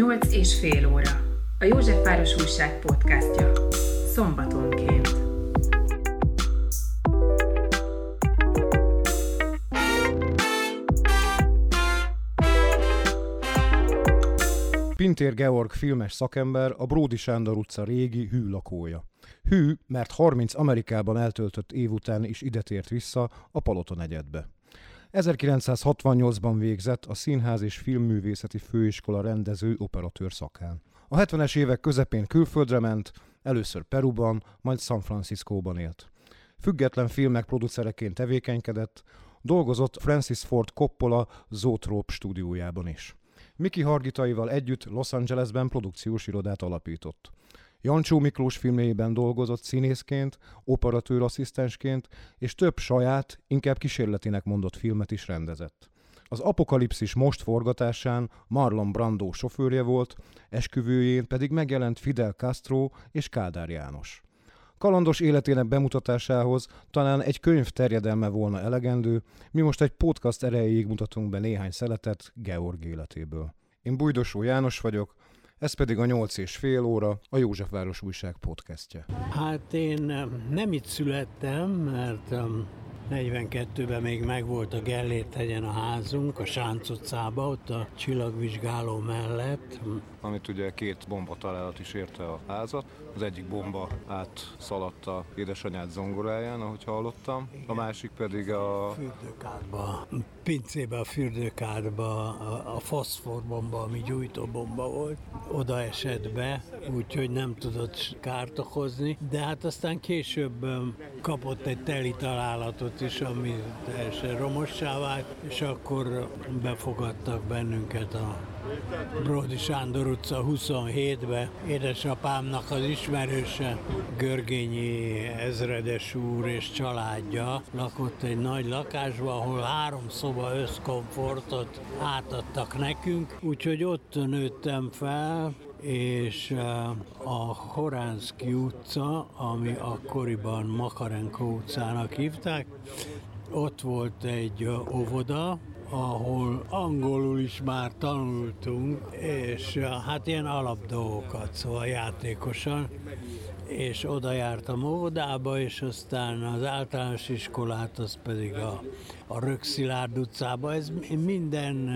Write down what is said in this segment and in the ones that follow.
Nyolc és fél óra. A Józsefváros Újság podcastja. Szombatonként. Pintér Georg filmes szakember a Bródi Sándor utca régi hű lakója. Hű, mert 30 Amerikában eltöltött év után is ide tért vissza a Palota negyedbe. 1968-ban végzett a Színház és Filmművészeti Főiskola rendező operatőr szakán. A 70-es évek közepén külföldre ment, először Peruban, majd San Franciscóban élt. Független filmek producereként tevékenykedett, dolgozott Francis Ford Coppola Zoetrope stúdiójában is. Miki Hargitaival együtt Los Angelesben produkciós irodát alapított. Jancsó Miklós filmjeiben dolgozott színészként, operatőrasszisztensként, és több saját, inkább kísérletének mondott filmet is rendezett. Az Apokalipszis most forgatásán Marlon Brando sofőrje volt, esküvőjén pedig megjelent Fidel Castro és Kádár János. Kalandos életének bemutatásához talán egy könyv terjedelme volna elegendő, mi most egy podcast erejéig mutatunk be néhány szeletet Georg életéből. Én Bújdosó János vagyok, ez pedig a 8 és fél óra, a Józsefváros Újság podcastje. Hát én nem itt születtem, mert 42-ben még megvolt a Gellért hegyen a házunk, a Sánc utcába, ott a csillagvizsgáló mellett. Amit ugye két bomba találat is érte a házat. Az egyik bomba átszaladt a édesanyád zongoráján, ahogy hallottam. A másik pedig a... Fürdőkádba, pincébe a fürdőkádba, a, a foszforbomba, ami gyújtóbomba volt, oda esett be, úgyhogy nem tudott kárt okozni, de hát aztán később kapott egy teli találatot is, ami teljesen romossá vált, és akkor befogadtak bennünket a Bródi Sándor utca 27-be. Édesapámnak az ismerőse, Görgényi ezredes úr és családja lakott egy nagy lakásban, ahol három szoba összkomfortot átadtak nekünk, úgyhogy ott nőttem fel, és a Horánszki utca, ami akkoriban Makarenko utcának hívták, ott volt egy óvoda, ahol angolul is már tanultunk, és hát ilyen alapdolgokat, szóval játékosan, és oda jártam óvodába, és aztán az általános iskolát, az pedig a, a Rökszilárd utcába. Ez minden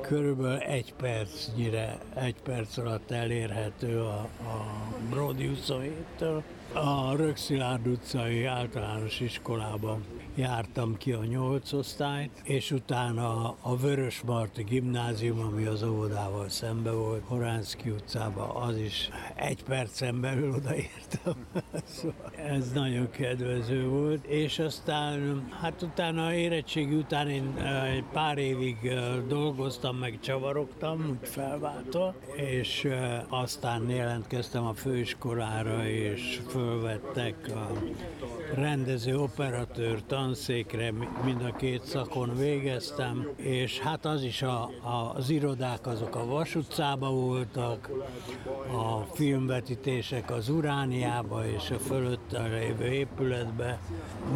körülbelül egy percnyire, egy perc alatt elérhető a, a Brody 27-től. A Rökszilárd utcai általános iskolában jártam ki a nyolc osztályt, és utána a Vörösmarty gimnázium, ami az óvodával szembe volt, Horánszki utcába, az is egy percen belül odaértem. szóval ez nagyon kedvező volt, és aztán, hát utána érettségi után én egy pár évig dolgoztam, meg csavarogtam, úgy felváltva, és aztán jelentkeztem a főiskolára, és fölvettek a rendező operatőr tanszékre, mind a két szakon végeztem, és hát az is a, a, az irodák azok a Vas utcába voltak, a filmvetítések az Urániába és a fölött lévő épületbe,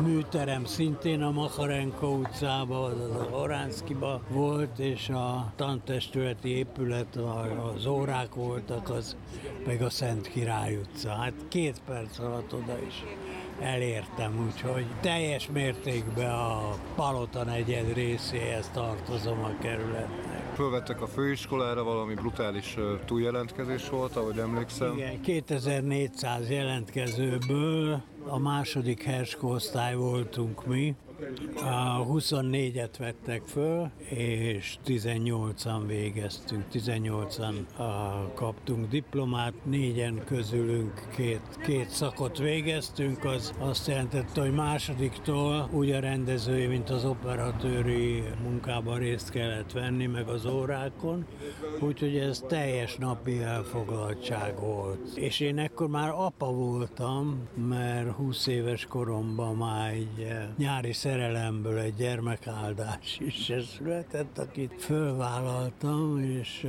műterem szintén a Makarenko utcába, az a Horánszkiba volt, és a tantestületi épület, az órák voltak, az meg a Szent Király utca. Hát két perc alatt oda is elértem, úgyhogy teljes mértékben a Palota negyed részéhez tartozom a kerületnek. Fölvettek a főiskolára, valami brutális túljelentkezés volt, ahogy emlékszem. Igen, 2400 jelentkezőből a második herskosztály voltunk mi, 24-et vettek föl, és 18-an végeztünk, 18-an kaptunk diplomát, négyen közülünk két, két szakot végeztünk, az azt jelentette, hogy másodiktól úgy a rendezői, mint az operatőri munkában részt kellett venni, meg az órákon, úgyhogy ez teljes napi elfoglaltság volt. És én ekkor már apa voltam, mert 20 éves koromban már egy eh, nyári szerelemből egy gyermekáldás is. Született, akit fölvállaltam, és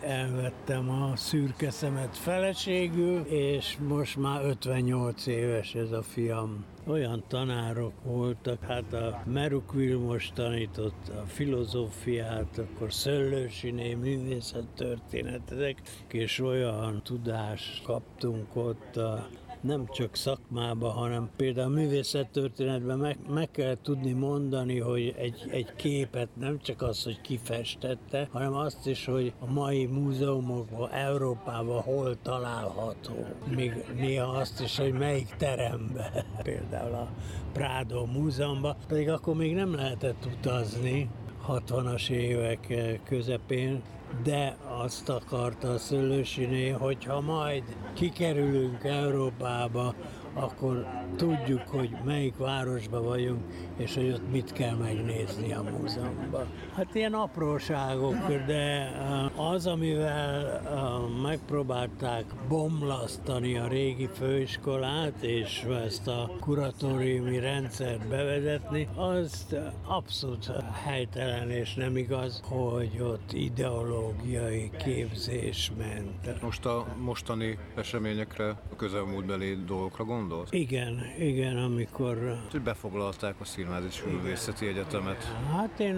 elvettem a szürke szemet feleségül, és most már 58 éves ez a fiam. Olyan tanárok voltak, hát a Meruk Vilmos tanított a filozófiát, akkor Szöllősiné művészettörténetek, és olyan tudást kaptunk ott a nem csak szakmába, hanem például művészettörténetben meg, meg kell tudni mondani, hogy egy, egy képet nem csak az, hogy kifestette, hanem azt is, hogy a mai múzeumokban, Európában hol található. Még néha azt is, hogy melyik teremben, például a Prado múzeumban, pedig akkor még nem lehetett utazni, 60-as évek közepén, de azt akarta a szőlősiné, hogyha majd kikerülünk Európába, akkor tudjuk, hogy melyik városban vagyunk, és hogy ott mit kell megnézni a múzeumban. Hát ilyen apróságok, de eh, az, amivel eh, megpróbálták bomlasztani a régi főiskolát, és ezt a kuratóriumi rendszert bevezetni, az abszolút helytelen és nem igaz, hogy ott ideológiai képzés ment. Most a mostani eseményekre, a közelmúltbeli dolgokra gondol? gondolsz? Igen, igen, amikor... Hogy befoglalták a Színház Művészeti Egyetemet. Hát én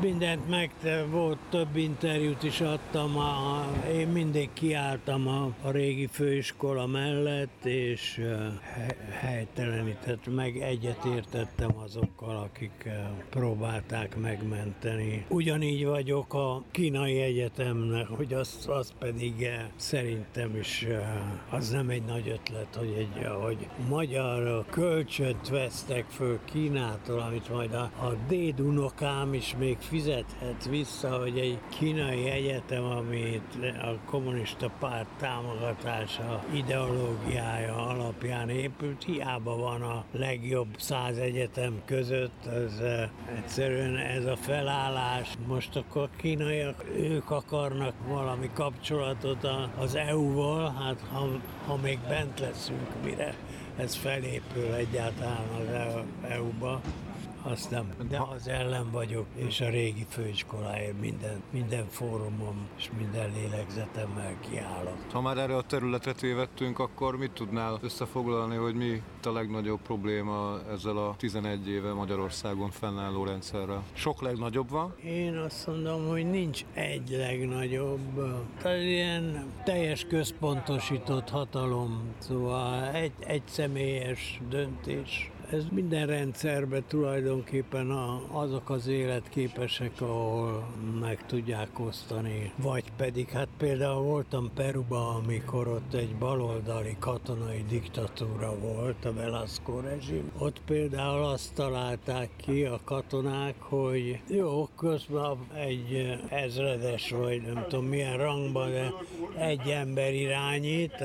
mindent meg, volt több interjút is adtam, a, én mindig kiálltam a, a régi főiskola mellett, és helytelenített, meg egyetértettem azokkal, akik próbálták megmenteni. Ugyanígy vagyok a kínai egyetemnek, hogy az, az pedig szerintem is az nem egy nagy ötlet, hogy, egy, hogy magyar kölcsönt vesztek föl Kínától, amit majd a, a dédunokám is még fizethet vissza, hogy egy kínai egyetem, amit a kommunista párt támogatása ideológiája alapján épült, hiába van a legjobb száz egyetem között, ez egyszerűen ez a felállás. Most akkor kínaiak, ők akarnak valami kapcsolatot az EU-val, hát ha, ha még bent leszünk, mire ez felépül egyáltalán az EU-ba azt nem. De az ellen vagyok, és a régi főiskoláért minden, minden fórumon és minden lélegzetemmel kiállok. Ha már erre a területre tévedtünk, akkor mit tudnál összefoglalni, hogy mi a legnagyobb probléma ezzel a 11 éve Magyarországon fennálló rendszerrel? Sok legnagyobb van? Én azt mondom, hogy nincs egy legnagyobb. Tehát ilyen teljes központosított hatalom, szóval egy, egy személyes döntés ez minden rendszerben tulajdonképpen azok az életképesek, ahol meg tudják osztani. Vagy pedig, hát például voltam Peruba, amikor ott egy baloldali katonai diktatúra volt, a Velasco rezsim. Ott például azt találták ki a katonák, hogy jó, közben egy ezredes, vagy nem tudom milyen rangban, de egy ember irányít,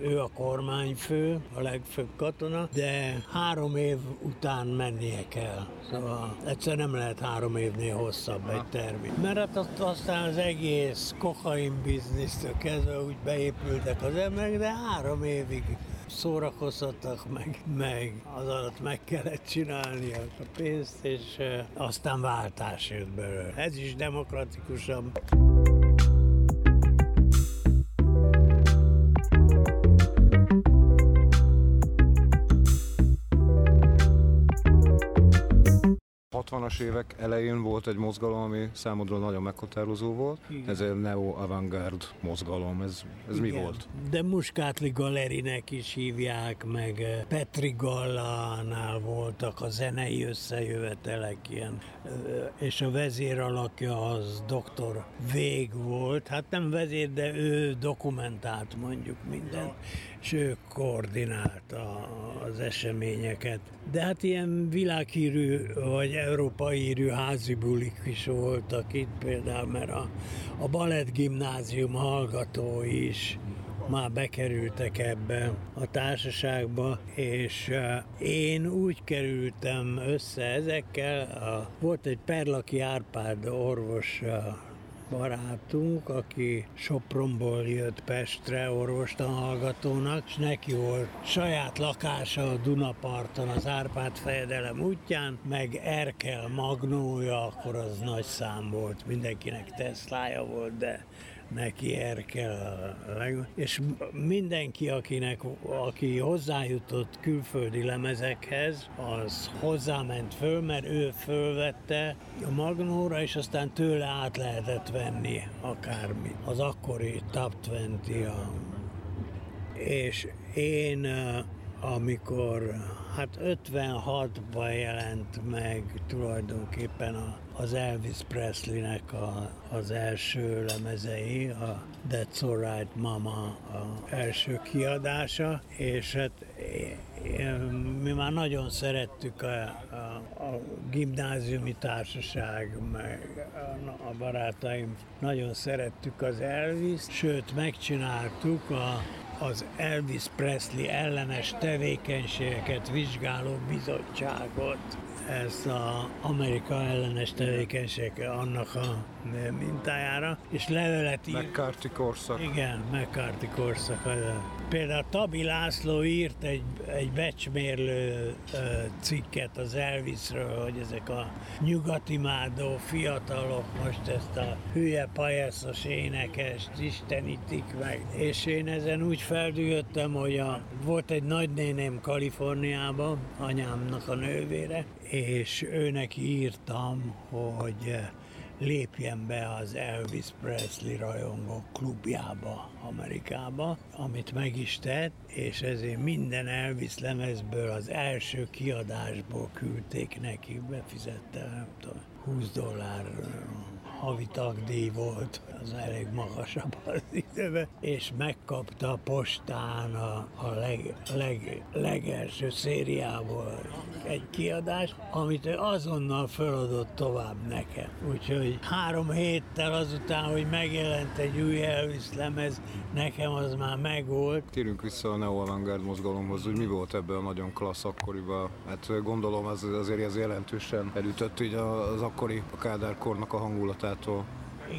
ő a kormányfő, a legfőbb katona, de három év után mennie kell. Szóval egyszer nem lehet három évnél hosszabb egy termi. Mert hát ott aztán az egész kokain biznisztől kezdve úgy beépültek az emberek, de három évig szórakoztattak meg, meg az alatt meg kellett csinálni a pénzt, és aztán váltás jött belőle. Ez is demokratikusabb. 60-as évek elején volt egy mozgalom, ami számodra nagyon meghatározó volt. Igen. Ez egy neo-avantgárd mozgalom. Ez, ez Igen. mi volt? De Muskátli Galerinek is hívják, meg eh, Petri Gallánál voltak a zenei összejövetelek ilyen. Eh, és a vezér alakja az doktor Vég volt. Hát nem vezér, de ő dokumentált mondjuk mindent és ő koordinálta az eseményeket. De hát ilyen világhírű vagy európai hírű házi bulik is voltak itt például, mert a, a Balett Gimnázium hallgatói is már bekerültek ebbe a társaságba, és én úgy kerültem össze ezekkel, volt egy Perlaki Árpád orvos barátunk, aki Sopronból jött Pestre orvostan hallgatónak, és neki volt saját lakása a Dunaparton, az Árpád fejedelem útján, meg Erkel Magnója, akkor az nagy szám volt, mindenkinek Teslája volt, de neki Erkel a leg... És mindenki, akinek, aki hozzájutott külföldi lemezekhez, az hozzáment föl, mert ő fölvette a Magnóra, és aztán tőle át lehetett venni akármi. Az akkori Top 20 a... És én amikor hát 56-ban jelent meg tulajdonképpen a, az Elvis Presleynek a, az első lemezei, a That's Alright Mama a első kiadása, és hát mi már nagyon szerettük a, a, a gimnáziumi társaság, meg a, a barátaim, nagyon szerettük az Elvis, sőt megcsináltuk a az Elvis Presley ellenes tevékenységeket vizsgáló bizottságot. Ez az Amerika ellenes tevékenység annak a mintájára, és levelet írt. McCarthy korszak. Igen, McCarthy korszak. Például Tabi László írt egy, egy becsmérlő cikket az Elvisről, hogy ezek a nyugatimádó fiatalok most ezt a hülye pajeszos énekest istenítik meg. És én ezen úgy feldüjöttem, hogy a, volt egy nagynéném Kaliforniában, anyámnak a nővére, és őnek írtam, hogy lépjen be az Elvis Presley rajongó klubjába Amerikába, amit meg is tett, és ezért minden Elvis lemezből az első kiadásból küldték neki, befizette, nem tudom, 20 dollár havi tagdíj volt, az elég magasabb az időben, és megkapta a postán a, a leg, leg, legelső szériából egy kiadást, amit ő azonnal feladott tovább nekem. Úgyhogy három héttel azután, hogy megjelent egy új Elvis lemez, nekem az már megvolt. Térünk vissza a Neo Avantgarde mozgalomhoz, hogy mi volt ebből nagyon klassz akkoriban. Hát gondolom ez azért ez jelentősen elütött így az akkori a Kádár kornak a hangulatától.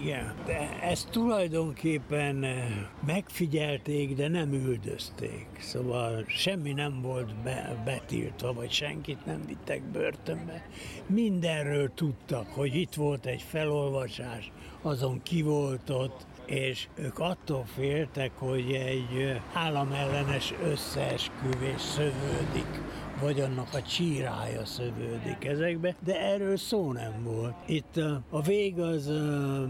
Igen, de ezt tulajdonképpen eh, megfigyelték, de nem üldözték. Szóval semmi nem volt be, betiltva, vagy senkit nem vittek börtönbe. Mindenről tudtak, hogy itt volt egy felolvasás, azon ki volt ott, és ők attól féltek, hogy egy államellenes összeesküvés szövődik vagy annak a csírája szövődik ezekbe, de erről szó nem volt. Itt a vég az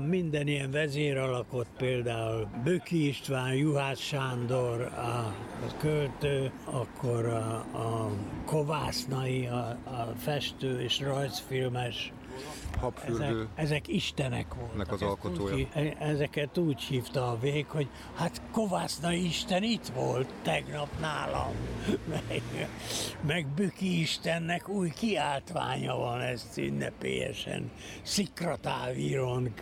minden ilyen vezéralakot, például Böki István, Juhász Sándor, a költő, akkor a, a Kovásznai, a, a festő és rajzfilmes habfürdő. Ezek, ezek istenek voltak. az alkotója. Úgy, e- ezeket úgy hívta a vég, hogy hát Kovászna Isten itt volt tegnap nálam. Meg, meg Büki Istennek új kiáltványa van, ezt ünnepélyesen szikratávíron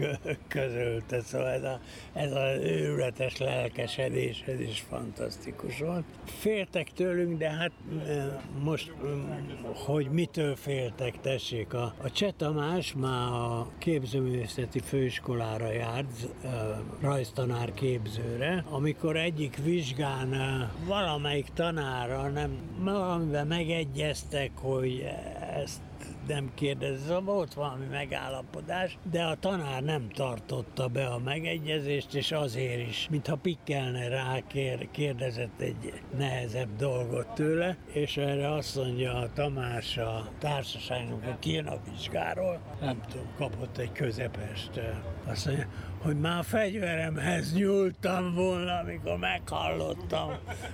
közölte, szóval ez a, ez a őrületes lelkesedés, ez is fantasztikus volt. Féltek tőlünk, de hát most, hogy mitől féltek, tessék, a, a Cseh Tamás már a képzőművészeti főiskolára járt, rajztanár képzőre, amikor egyik vizsgán valamelyik tanára nem, valamivel megegyeztek, hogy ezt nem kérdezze, volt valami megállapodás, de a tanár nem tartotta be a megegyezést, és azért is, mintha pikkelne rá, kér, kérdezett egy nehezebb dolgot tőle, és erre azt mondja a Tamás a társaságnak, a vizsgáról, nem tudom, kapott egy közepest. Azt mondja, hogy már fegyveremhez nyúltam volna, amikor meghallottam,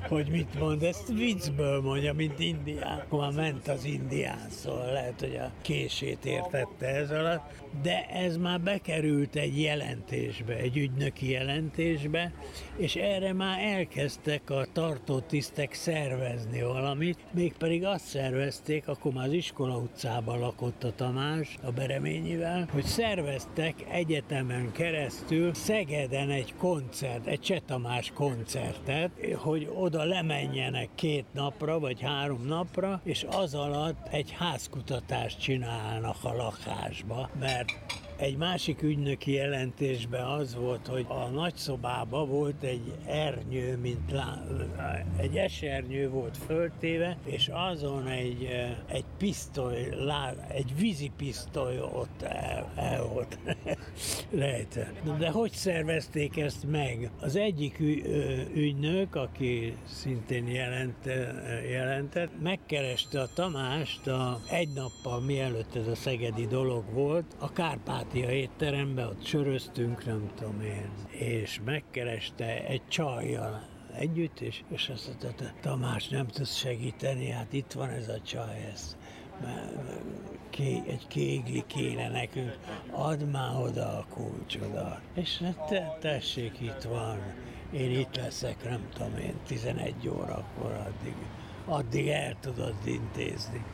hogy mit mond. Ezt viccből mondja, mint indián. Akkor már ment az indián, szóval lehet, hogy a kését értette ez alatt. De ez már bekerült egy jelentésbe, egy ügynöki jelentésbe, és erre már elkezdtek a tartótisztek szervezni valamit, mégpedig azt szervezték, akkor már az iskola utcában lakott a Tamás, a Bereményivel, hogy szerveztek egyetemen keresztül Szegeden egy koncert, egy Csetamás koncertet, hogy oda lemenjenek két napra, vagy három napra, és az alatt egy házkutatást csinálnak a lakásba, mert Egy másik ügynöki jelentésben az volt, hogy a nagyszobában volt egy ernyő, mint lá, egy esernyő volt föltéve, és azon egy, egy pisztoly, lá, egy vízipisztoly ott el, el volt rejtve. De hogy szervezték ezt meg? Az egyik ügynök, aki szintén jelent, jelentett, megkereste a Tamást a, egy nappal mielőtt ez a szegedi dolog volt, a Kárpátia étterembe, ott söröztünk, nem tudom én, és megkereste egy csajjal együtt, és, és azt mondta, Tamás, nem tudsz segíteni, hát itt van ez a csaj, ez ké, egy kégli kéne nekünk, add már oda a kulcsodat. És hát te, tessék, itt van, én itt leszek, nem tudom én, 11 órakor addig, addig el tudod intézni.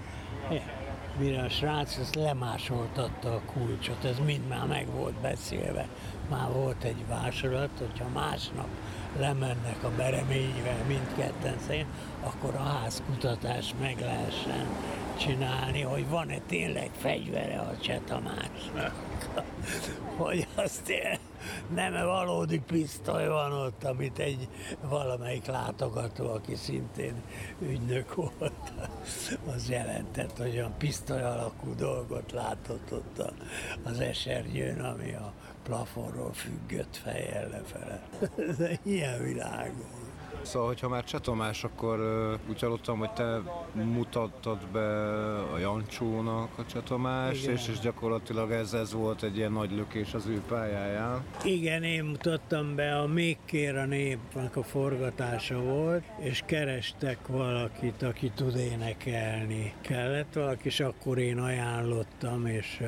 Mire a srác ezt lemásoltatta a kulcsot, ez mind már meg volt beszélve. Már volt egy másolat, hogyha másnap lemennek a bereményvel mindketten szerint, akkor a házkutatás meg lehessen csinálni, hogy van-e tényleg fegyvere a Csetamásnak. hogy azt nem -e valódi pisztoly van ott, amit egy valamelyik látogató, aki szintén ügynök volt, az jelentett, hogy olyan pisztoly alakú dolgot látott ott az esernyőn, ami a plafonról függött fejjel lefele. Ez ilyen világon. Szóval, hogyha már Csetomás, akkor uh, úgy hallottam, hogy te mutattad be a Jancsónak a Csetomás, és, és gyakorlatilag ez, ez volt egy ilyen nagy lökés az ő pályáján. Igen, én mutattam be, a Még kér a népnek a forgatása volt, és kerestek valakit, aki tud énekelni. Kellett valaki, és akkor én ajánlottam, és uh,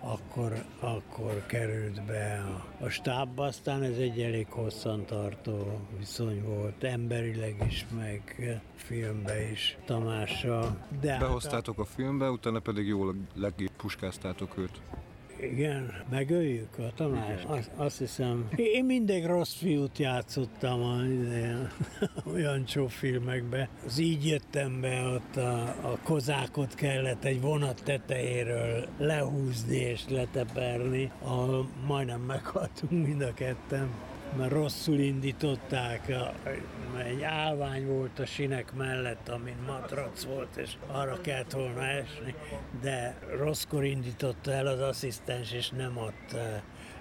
akkor, akkor került be a, a stábba, aztán ez egy elég hosszantartó viszony volt, emberileg is, meg filmbe is Tamással. De Behoztátok hát a... a filmbe, utána pedig jól legpuskáztátok őt. Igen, megöljük a Tamás. Azt, azt hiszem, én mindig rossz fiút játszottam a, olyan filmekbe. Az így jöttem be, ott a, a kozákot kellett egy vonat tetejéről lehúzni és leteperni, ahol majdnem meghaltunk mind a ketten mert rosszul indították, egy állvány volt a sinek mellett, amin matrac volt, és arra kellett volna esni, de rosszkor indította el az asszisztens, és nem ott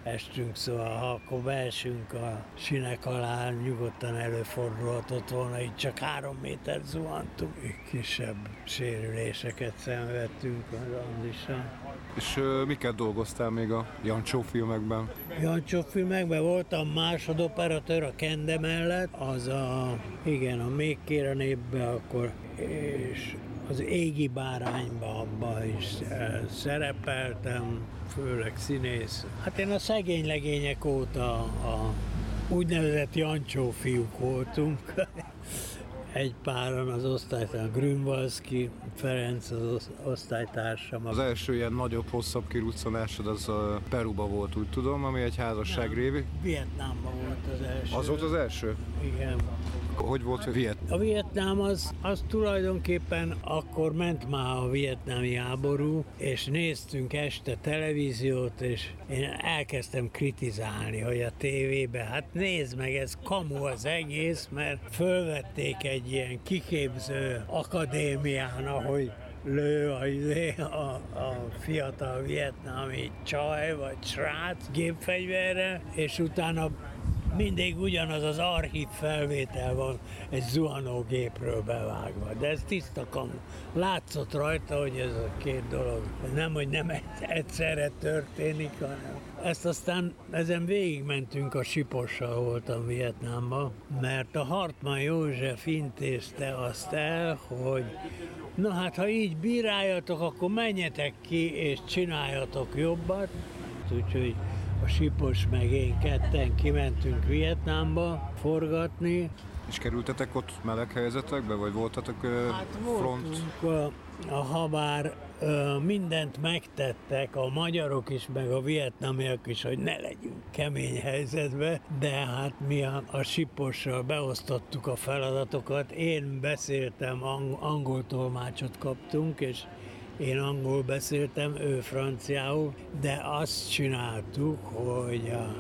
estünk, szóval ha akkor beesünk a sinek alá, nyugodtan előfordulhatott volna, így csak három méter zuhantunk. Kisebb sérüléseket szenvedtünk az Andisa. És uh, miket dolgoztál még a Jancsó filmekben? Jancsó filmekben voltam másodoperatőr a Kende mellett, az a, igen, a Még kér a népbe, akkor és az égi bárányba abba is szerepeltem, főleg színész. Hát én a szegény legények óta a úgynevezett Jancsó fiúk voltunk. Egy páran az osztálytársam, Grünwalski Ferenc az osztálytársam. Az első ilyen nagyobb, hosszabb kiruccanásod az a Peruba volt, úgy tudom, ami egy házasság révi. Vietnámban volt az első. Az volt az első? Igen. Hogy volt a Vietnám? A Vietnám az, az tulajdonképpen akkor ment már a vietnámi háború, és néztünk este televíziót, és én elkezdtem kritizálni, hogy a tévébe, hát nézd meg, ez kamu az egész, mert fölvették egy ilyen kiképző akadémián, ahogy lő a, izé, a, a fiatal vietnámi csaj vagy srác gépfegyverre, és utána mindig ugyanaz az archív felvétel van egy zuhanógépről bevágva. De ez tiszta kamu. Látszott rajta, hogy ez a két dolog nem, hogy nem egyszerre történik, hanem ezt aztán ezen végigmentünk a Sipossal voltam Vietnámban, mert a Hartmann József intézte azt el, hogy na hát ha így bíráljatok, akkor menjetek ki és csináljatok jobbat. Úgyhogy a Sipos meg én ketten kimentünk Vietnámba forgatni. És kerültetek ott meleg helyzetekbe, vagy voltatok hát front? A, a, habár mindent megtettek, a magyarok is, meg a vietnamiak is, hogy ne legyünk kemény helyzetbe, de hát mi a, a Sipossal beosztottuk a feladatokat. Én beszéltem, ang- angol tolmácsot kaptunk, és Én angol beszéltem, ő franciául, de azt csináltuk, hogy a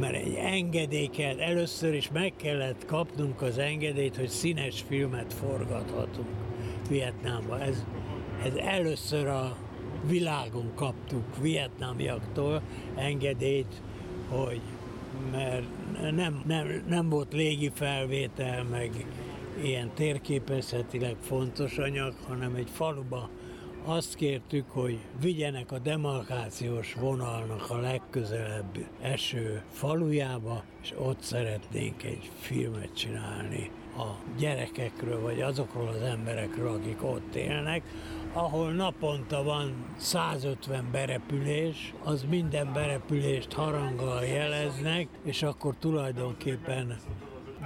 mert egy engedélyt először is meg kellett kapnunk az engedélyt, hogy színes filmet forgathatunk Vietnámba. Ez, ez először a világon kaptuk vietnámiaktól engedélyt, hogy mert nem, nem, nem volt légi felvétel, meg ilyen térképezhetileg fontos anyag, hanem egy faluba azt kértük, hogy vigyenek a demarkációs vonalnak a legközelebb eső falujába, és ott szeretnénk egy filmet csinálni a gyerekekről, vagy azokról az emberekről, akik ott élnek, ahol naponta van 150 berepülés, az minden berepülést haranggal jeleznek, és akkor tulajdonképpen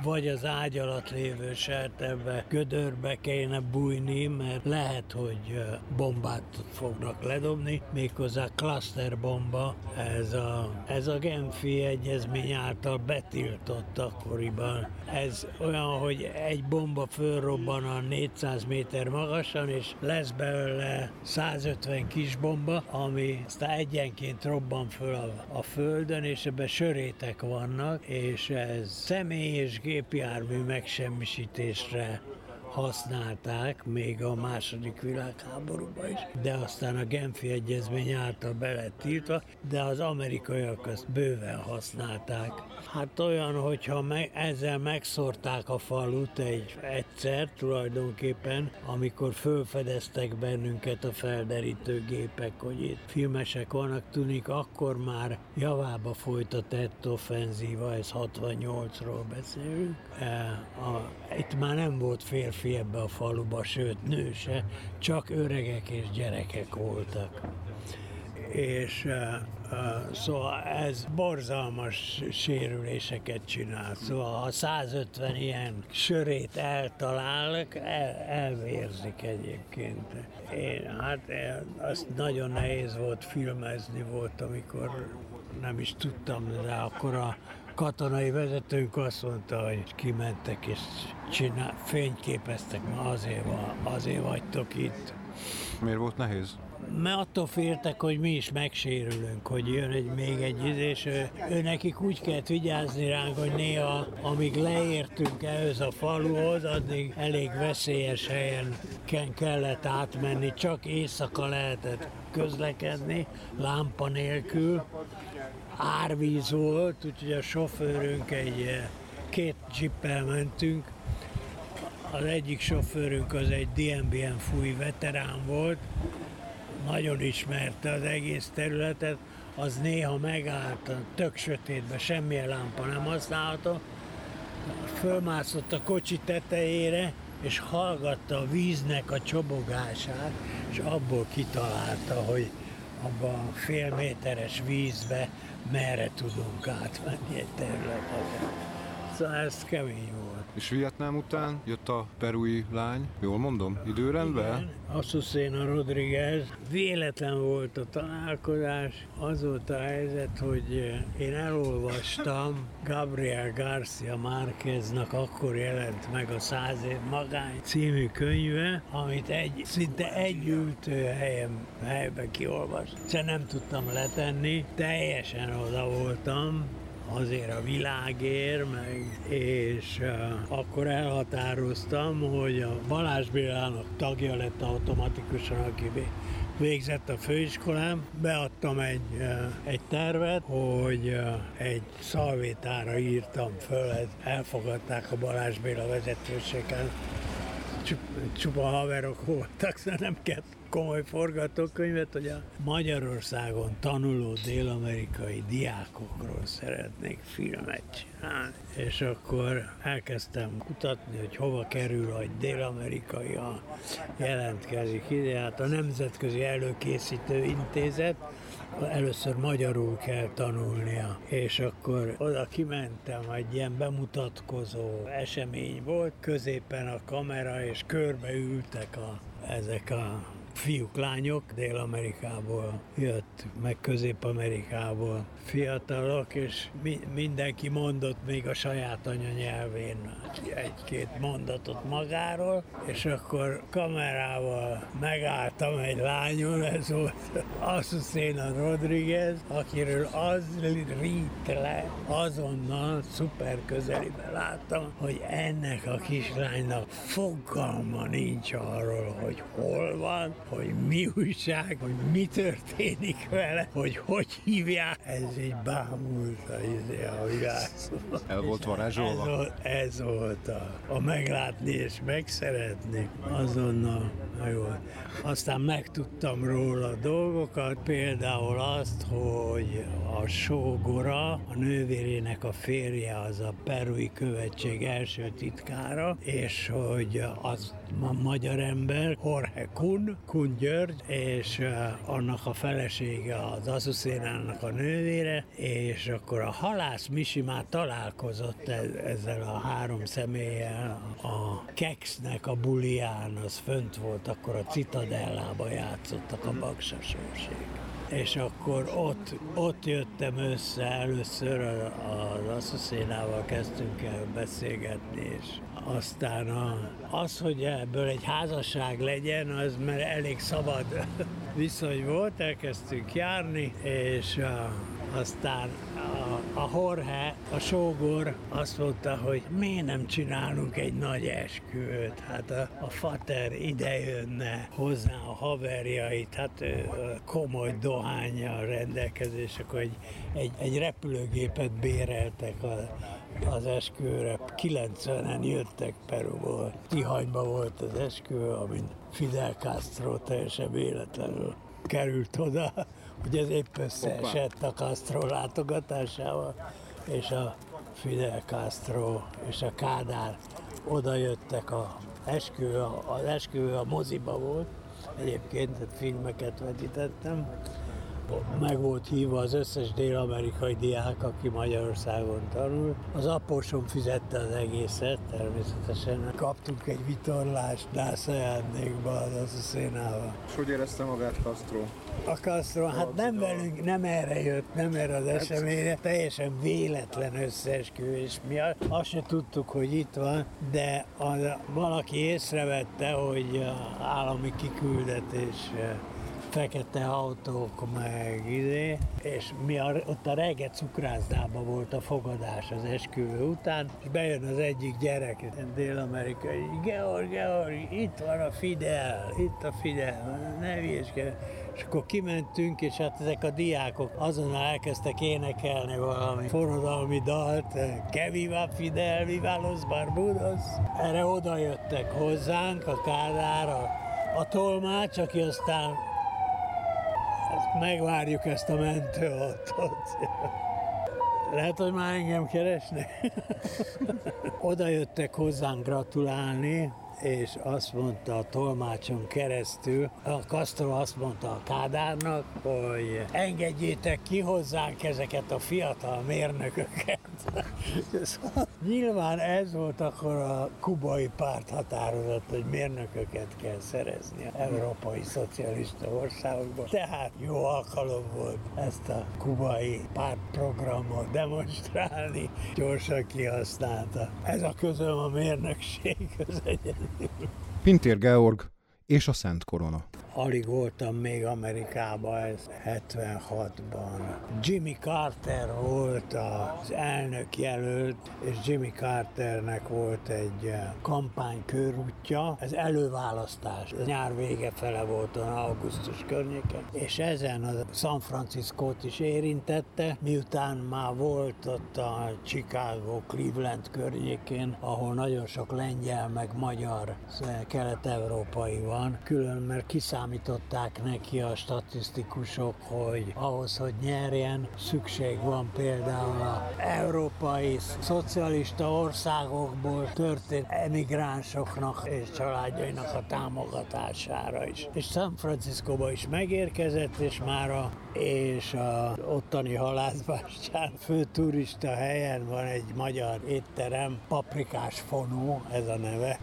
vagy az ágy alatt lévő sertebbe, gödörbe kéne bújni, mert lehet, hogy bombát fognak ledobni, méghozzá bomba, ez a, ez a Genfi egyezmény által betiltott akkoriban. Ez olyan, hogy egy bomba fölrobban a 400 méter magasan, és lesz belőle 150 kis bomba, ami aztán egyenként robban föl a, a földön, és ebben sörétek vannak, és ez személy és gépjármű megsemmisítésre használták még a második világháborúban is, de aztán a Genfi Egyezmény által be lett tiltva, de az amerikaiak azt bőven használták. Hát olyan, hogyha me- ezzel megszórták a falut egy egyszer tulajdonképpen, amikor fölfedeztek bennünket a felderítő gépek, hogy itt filmesek vannak, tűnik, akkor már javába folyt a tett offenzíva, ez 68-ról beszélünk. E, a, itt már nem volt férfi férfi ebbe a faluba, sőt nő se, csak öregek és gyerekek voltak. És uh, uh, szóval ez borzalmas sérüléseket csinál. Szóval ha 150 ilyen sörét eltalálnak, el, elvérzik egyébként. Én, hát azt nagyon nehéz volt filmezni volt, amikor nem is tudtam, de akkor a katonai vezetőnk azt mondta, hogy kimentek és csinál, fényképeztek, ma azért, azért vagytok itt. Miért volt nehéz? Mert attól féltek, hogy mi is megsérülünk, hogy jön egy, még egy és ő, ő nekik úgy kellett vigyázni ránk, hogy néha, amíg leértünk ehhez a faluhoz, addig elég veszélyes helyen kellett átmenni, csak éjszaka lehetett közlekedni, lámpa nélkül, árvíz volt, úgyhogy a sofőrünk egy eh, két jippel mentünk. Az egyik sofőrünk az egy DMBN fúj veterán volt, nagyon ismerte az egész területet, az néha megállt a tök sötétbe, semmilyen lámpa nem használható, fölmászott a kocsi tetejére, és hallgatta a víznek a csobogását, és abból kitalálta, hogy abban a fél méteres vízbe merre tudunk átmenni egy területet. Szóval ez kemény. És Vietnám után jött a perui lány, jól mondom, időrendben? Igen, Azucena Rodriguez. Véletlen volt a találkozás. Az volt a helyzet, hogy én elolvastam Gabriel Garcia Márqueznak akkor jelent meg a Száz év magány című könyve, amit egy, szinte egy ültő helyen, helyben kiolvas. Szóval nem tudtam letenni, teljesen oda voltam, azért a világért, meg, és uh, akkor elhatároztam, hogy a Balázs Bélának tagja lett automatikusan, aki végzett a főiskolám, beadtam egy, egy tervet, hogy egy szalvétára írtam föl, elfogadták a Balázs Béla vezetőségen, csupa haverok voltak, szóval nem kell komoly forgatókönyvet, hogy a Magyarországon tanuló dél-amerikai diákokról szeretnék filmet csinálni. És akkor elkezdtem kutatni, hogy hova kerül, hogy dél-amerikai a jelentkezik ide. Hát a Nemzetközi Előkészítő Intézet, először magyarul kell tanulnia, és akkor oda kimentem, egy ilyen bemutatkozó esemény volt, középen a kamera, és körbe ültek a, ezek a fiúk, lányok, Dél-Amerikából jött, meg Közép-Amerikából. Fiatalok, és mi, mindenki mondott még a saját anyanyelvén egy-két mondatot magáról, és akkor kamerával megálltam egy lányon, ez volt Azucena Rodriguez, akiről az rít le, azonnal szuper közeliben láttam, hogy ennek a kislánynak fogalma nincs arról, hogy hol van, hogy mi újság, hogy mi történik vele, hogy hogy hívják. Ez így bámult a, izé, a világ. El volt varázsolva? Ez volt, ez volt a, a meglátni és megszeretni. Azonnal jó. Aztán megtudtam róla dolgokat, például azt, hogy a sógora, a nővérének a férje az a perui követség első titkára, és hogy az a magyar ember, Jorge Kun, Kun György, és annak a felesége az Azuszénának a nővére, és akkor a halász Misi már találkozott e- ezzel a három személlyel, a Kexnek a bulián, az fönt volt, akkor a Citadellába játszottak a Baksasóség és akkor ott, ott jöttem össze először az asszociénával kezdtünk el beszélgetni, és aztán a, az, hogy ebből egy házasság legyen, az mert elég szabad viszony volt, elkezdtünk járni, és a, aztán a, a Horhe, a sógor azt mondta, hogy miért nem csinálunk egy nagy esküvőt. Hát a, a fater ide jönne hozzá a haverjait, hát komoly dohányjal rendelkezés, akkor egy, egy, egy repülőgépet béreltek a, az esküvőre. 90-en jöttek Peruból. Tihanyban volt az esküvő, amin Fidel Castro teljesen véletlenül került oda, hogy ez épp összeesett a Castro látogatásával, és a Fidel Castro és a Kádár oda jöttek a esküvő, az esküvő a moziba volt, egyébként filmeket vetítettem, meg volt hívva az összes dél-amerikai diák, aki Magyarországon tanul. Az apósom fizette az egészet, természetesen. Kaptunk egy vitorlást NASA ajándékba az Azucénával. És hogy érezte magát Castro? A Castro, hát nem velünk, nem erre jött, nem erre az hát- eseményre, teljesen véletlen összeesküvés miatt. Azt se tudtuk, hogy itt van, de az, valaki észrevette, hogy állami kiküldetés fekete autók, meg izé, és mi a, ott a reggel cukrászdában volt a fogadás az esküvő után, és bejön az egyik gyerek, dél-amerikai, Georg, Georg, itt van a Fidel, itt a Fidel, ne hülyeskedj. És akkor kimentünk, és hát ezek a diákok azonnal elkezdtek énekelni valami forradalmi dalt, Que viva Fidel, viva los Barbudos. Erre oda jöttek hozzánk a Kádár, a, a tolmács, aki aztán megvárjuk ezt a mentőautót. Lehet, hogy már engem keresnek. Oda jöttek hozzánk gratulálni, és azt mondta a tolmácson keresztül, a Castro azt mondta a Kádárnak, hogy engedjétek ki hozzánk ezeket a fiatal mérnököket. Nyilván ez volt akkor a kubai párt határozat, hogy mérnököket kell szerezni az európai szocialista országokban. Tehát jó alkalom volt ezt a kubai pártprogramot demonstrálni, gyorsan kihasználta. Ez a közöm a mérnökséghez egyedül. Pintér Georg és a Szent Korona. Alig voltam még Amerikában, ez 76-ban. Jimmy Carter volt az elnök jelölt, és Jimmy Carternek volt egy eh, kampány körútja, ez előválasztás. Ez nyár vége fele volt, augusztus környéken, és ezen a San Francisco-t is érintette, miután már volt ott a Chicago, Cleveland környékén, ahol nagyon sok lengyel, meg magyar, kelet-európai van, külön mert kiszám számították neki a statisztikusok, hogy ahhoz, hogy nyerjen, szükség van például a európai szocialista országokból történt emigránsoknak és családjainak a támogatására is. És San Franciscóba is megérkezett, és már a és a ottani halászbástyán fő turista helyen van egy magyar étterem, paprikás fonó, ez a neve,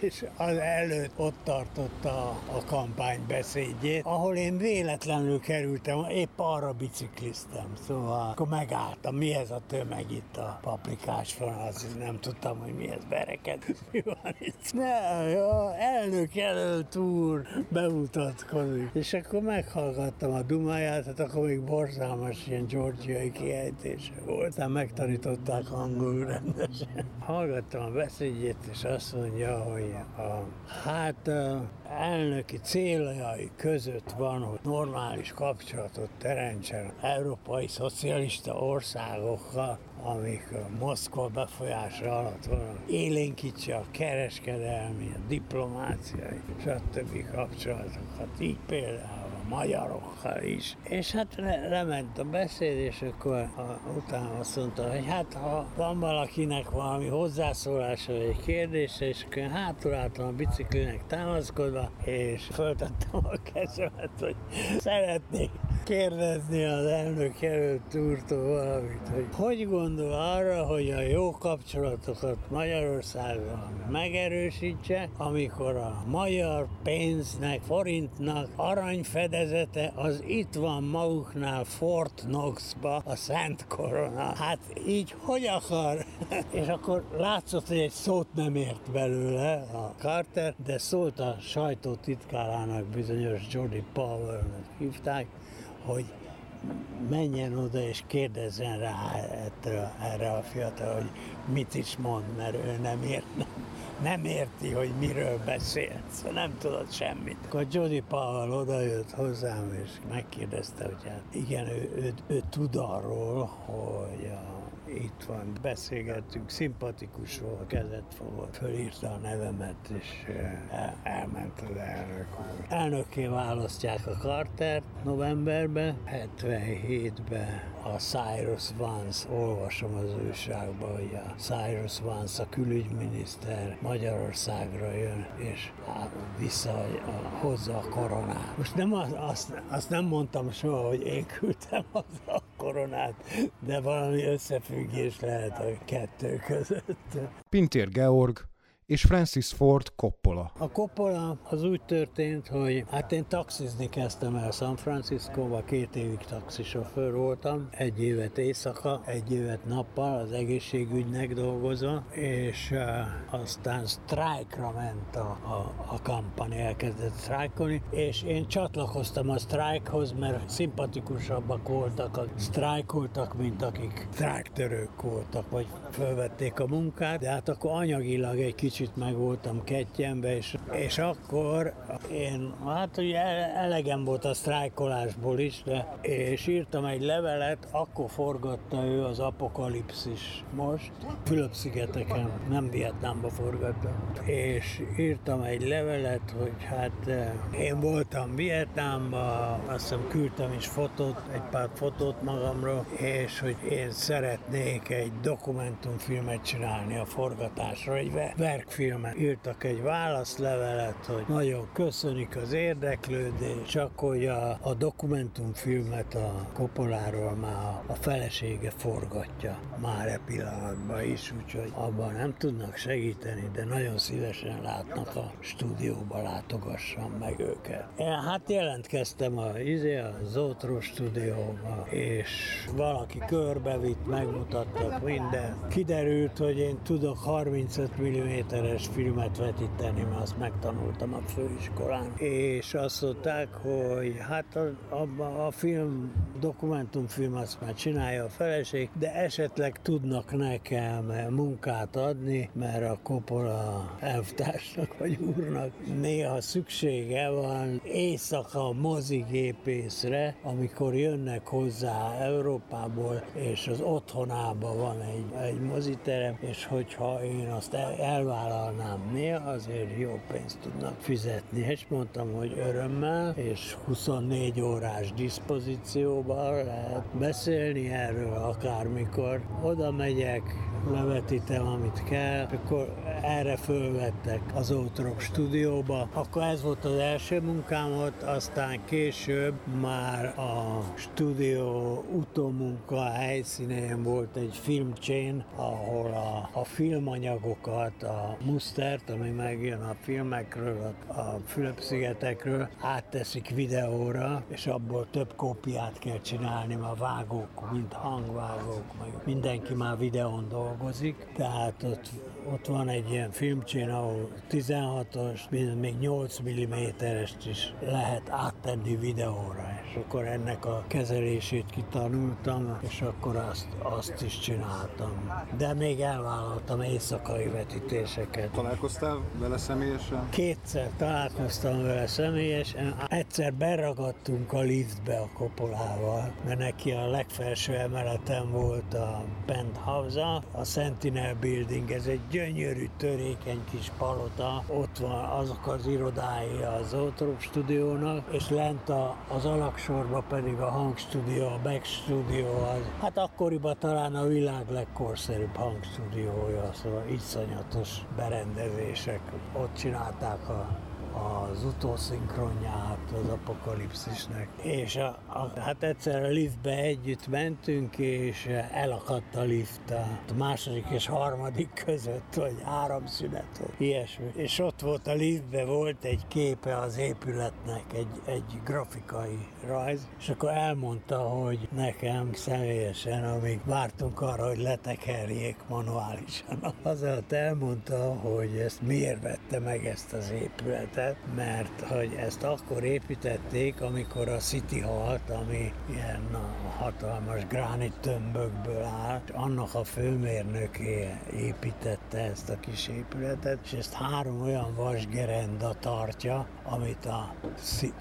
és az előtt ott tartotta a kampány beszédjét, ahol én véletlenül kerültem, épp arra bicikliztem, szóval akkor megálltam, mi ez a tömeg itt a paprikás fonó, az nem tudtam, hogy mi ez bereked, mi van itt. Ne, jó, elnök jelölt úr bemutatkozik, és akkor meghallgattam a dumáját, hát akkor még borzalmas ilyen georgiai kiejtése volt, tehát megtanították angolul rendesen. Hallgattam a beszédjét, és azt mondja, hogy a, hát a elnöki céljai között van, hogy normális kapcsolatot teremtsen európai szocialista országokkal, amik Moszkva befolyása alatt van, élénkítse a kereskedelmi, a diplomáciai, stb. kapcsolatokat. Így például magyarokkal is. És hát le, lement a beszéd, és akkor a, utána azt mondta, hogy hát ha van valakinek valami hozzászólása vagy kérdése, és akkor hátul a biciklinek támaszkodva, és föltettem a kezemet, hogy szeretnék kérdezni az elnök jelölt úrtól valamit, hogy hogy gondol arra, hogy a jó kapcsolatokat Magyarországon megerősítse, amikor a magyar pénznek, forintnak aranyfedezete az itt van maguknál Fort Knoxba, a Szent Korona. Hát így hogy akar? És akkor látszott, hogy egy szót nem ért belőle a Carter, de szólt a sajtó titkárának bizonyos Jody Power-nek hívták, hogy menjen oda és kérdezzen rá erre, erre a fiatal, hogy mit is mond, mert ő nem ért, nem, érti, hogy miről beszél, szóval nem tudott semmit. Akkor Jody Powell odajött hozzám, és megkérdezte, hogy hát igen, ő, ő, ő tud arról, hogy a itt van, beszélgettünk, szimpatikus volt, kezet fogott, fölírta a nevemet, és el, elment az elnök úr. Elnökké választják a Carter novemberben, 77-ben a Cyrus Vance, olvasom az újságban, hogy a Cyrus Vance, a külügyminiszter Magyarországra jön, és vissza hozza a koronát. Most nem az, azt, azt nem mondtam soha, hogy én küldtem az a koronát, de valami összefüggés lehet a kettő között. Pintér Georg, és Francis Ford Coppola. A Coppola az úgy történt, hogy hát én taxizni kezdtem el San Francisco-ba, két évig taxisofőr voltam, egy évet éjszaka, egy évet nappal az egészségügynek dolgozva, és uh, aztán sztrájkra ment a, a, a kampany, elkezdett sztrájkolni, és én csatlakoztam a sztrájkhoz, mert szimpatikusabbak voltak, a sztrájkoltak, mint akik sztrájktörők voltak, vagy felvették a munkát, de hát akkor anyagilag egy kicsit kicsit meg voltam kettyenbe, és, és akkor én, hát ugye elegem volt a sztrájkolásból is, de, és írtam egy levelet, akkor forgatta ő az apokalipszis most, Fülöp-szigeteken, nem Vietnámba forgatta, és írtam egy levelet, hogy hát eh, én voltam Vietnámba, azt hiszem küldtem is fotót, egy pár fotót magamról, és hogy én szeretnék egy dokumentumfilmet csinálni a forgatásra, egy verk filmet. Írtak egy válaszlevelet, hogy nagyon köszönik az érdeklődést, csak hogy a, a dokumentumfilmet a Kopoláról már a, felesége forgatja már e pillanatban is, úgyhogy abban nem tudnak segíteni, de nagyon szívesen látnak a stúdióba, látogassam meg őket. Én hát jelentkeztem a, izé, a Zótró stúdióba, és valaki körbevitt, megmutattak minden. Kiderült, hogy én tudok 35 mm karakteres filmet vetíteni, mert azt megtanultam a főiskolán. És azt mondták, hogy hát a, a, a film, dokumentumfilm azt már csinálja a feleség, de esetleg tudnak nekem munkát adni, mert a Coppola elvtársnak vagy úrnak néha szüksége van éjszaka mozigépészre, amikor jönnek hozzá Európából, és az otthonában van egy, egy moziterem, és hogyha én azt el, elvállom, vállalnám néha, azért jó pénzt tudnak fizetni. És mondtam, hogy örömmel, és 24 órás diszpozícióban lehet beszélni erről akármikor. Oda megyek, levetítem, amit kell, akkor erre fölvettek az Outrop stúdióba. Akkor ez volt az első munkámat, aztán később már a stúdió utómunka helyszínén volt egy filmcsén, ahol a, a filmanyagokat, a mustert, ami megjön a filmekről, a, a Fülöp-szigetekről, átteszik videóra, és abból több kópiát kell csinálni, mert vágók, mint hangvágók, meg mindenki már videón dolgozik, tehát ott, ott van egy ilyen filmcsén, ahol 16-os, még 8 mm-est is lehet áttenni videóra, és akkor ennek a kezelését kitanultam, és akkor azt, azt is csináltam. De még elvállaltam éjszakai vetítéseket. Találkoztál vele személyesen? Kétszer találkoztam vele személyesen. Egyszer beragadtunk a liftbe a kopolával, mert neki a legfelső emeleten volt a penthouse a Sentinel Building, ez egy gyönyörű, törékeny kis palota. Ott van azok az irodái az Otrop stúdiónak, és lent a, az alaksorban pedig a hangstúdió, a back stúdió az. Hát akkoriban talán a világ legkorszerűbb hangstúdiója, szóval iszonyatos berendezések. Ott csinálták a az utószinkronját az apokalipszisnek. És a, a, hát egyszer a liftbe együtt mentünk, és elakadt a lift a második és harmadik között, vagy áramszünet volt, ilyesmi. És ott volt a liftbe, volt egy képe az épületnek, egy, egy grafikai rajz, és akkor elmondta, hogy nekem személyesen, amíg vártunk arra, hogy letekerjék manuálisan, az alatt elmondta, hogy ezt miért vette meg ezt az épületet, épület, mert hogy ezt akkor építették, amikor a City hall ami ilyen hatalmas gránit tömbökből áll, annak a főmérnöké építette ezt a kis épületet, és ezt három olyan vasgerenda tartja, amit a,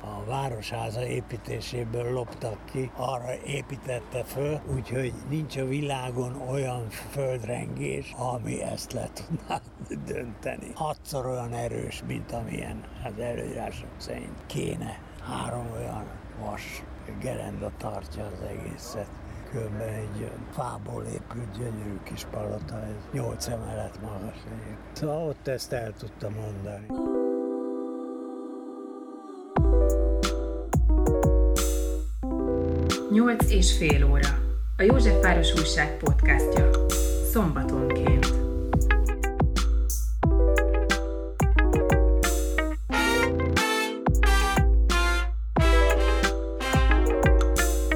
a városháza építéséből loptak ki, arra építette föl, úgyhogy nincs a világon olyan földrengés, ami ezt le tudná dönteni. Hatszor olyan erős, mint amilyen az előírások szerint kéne. Három olyan vas gerenda tartja az egészet. Különben egy fából épült gyönyörű kis palota, ez nyolc emelet magas. Szóval ott ezt el tudtam mondani. Nyolc és fél óra. A Józsefváros Újság podcastja. Szombatonként.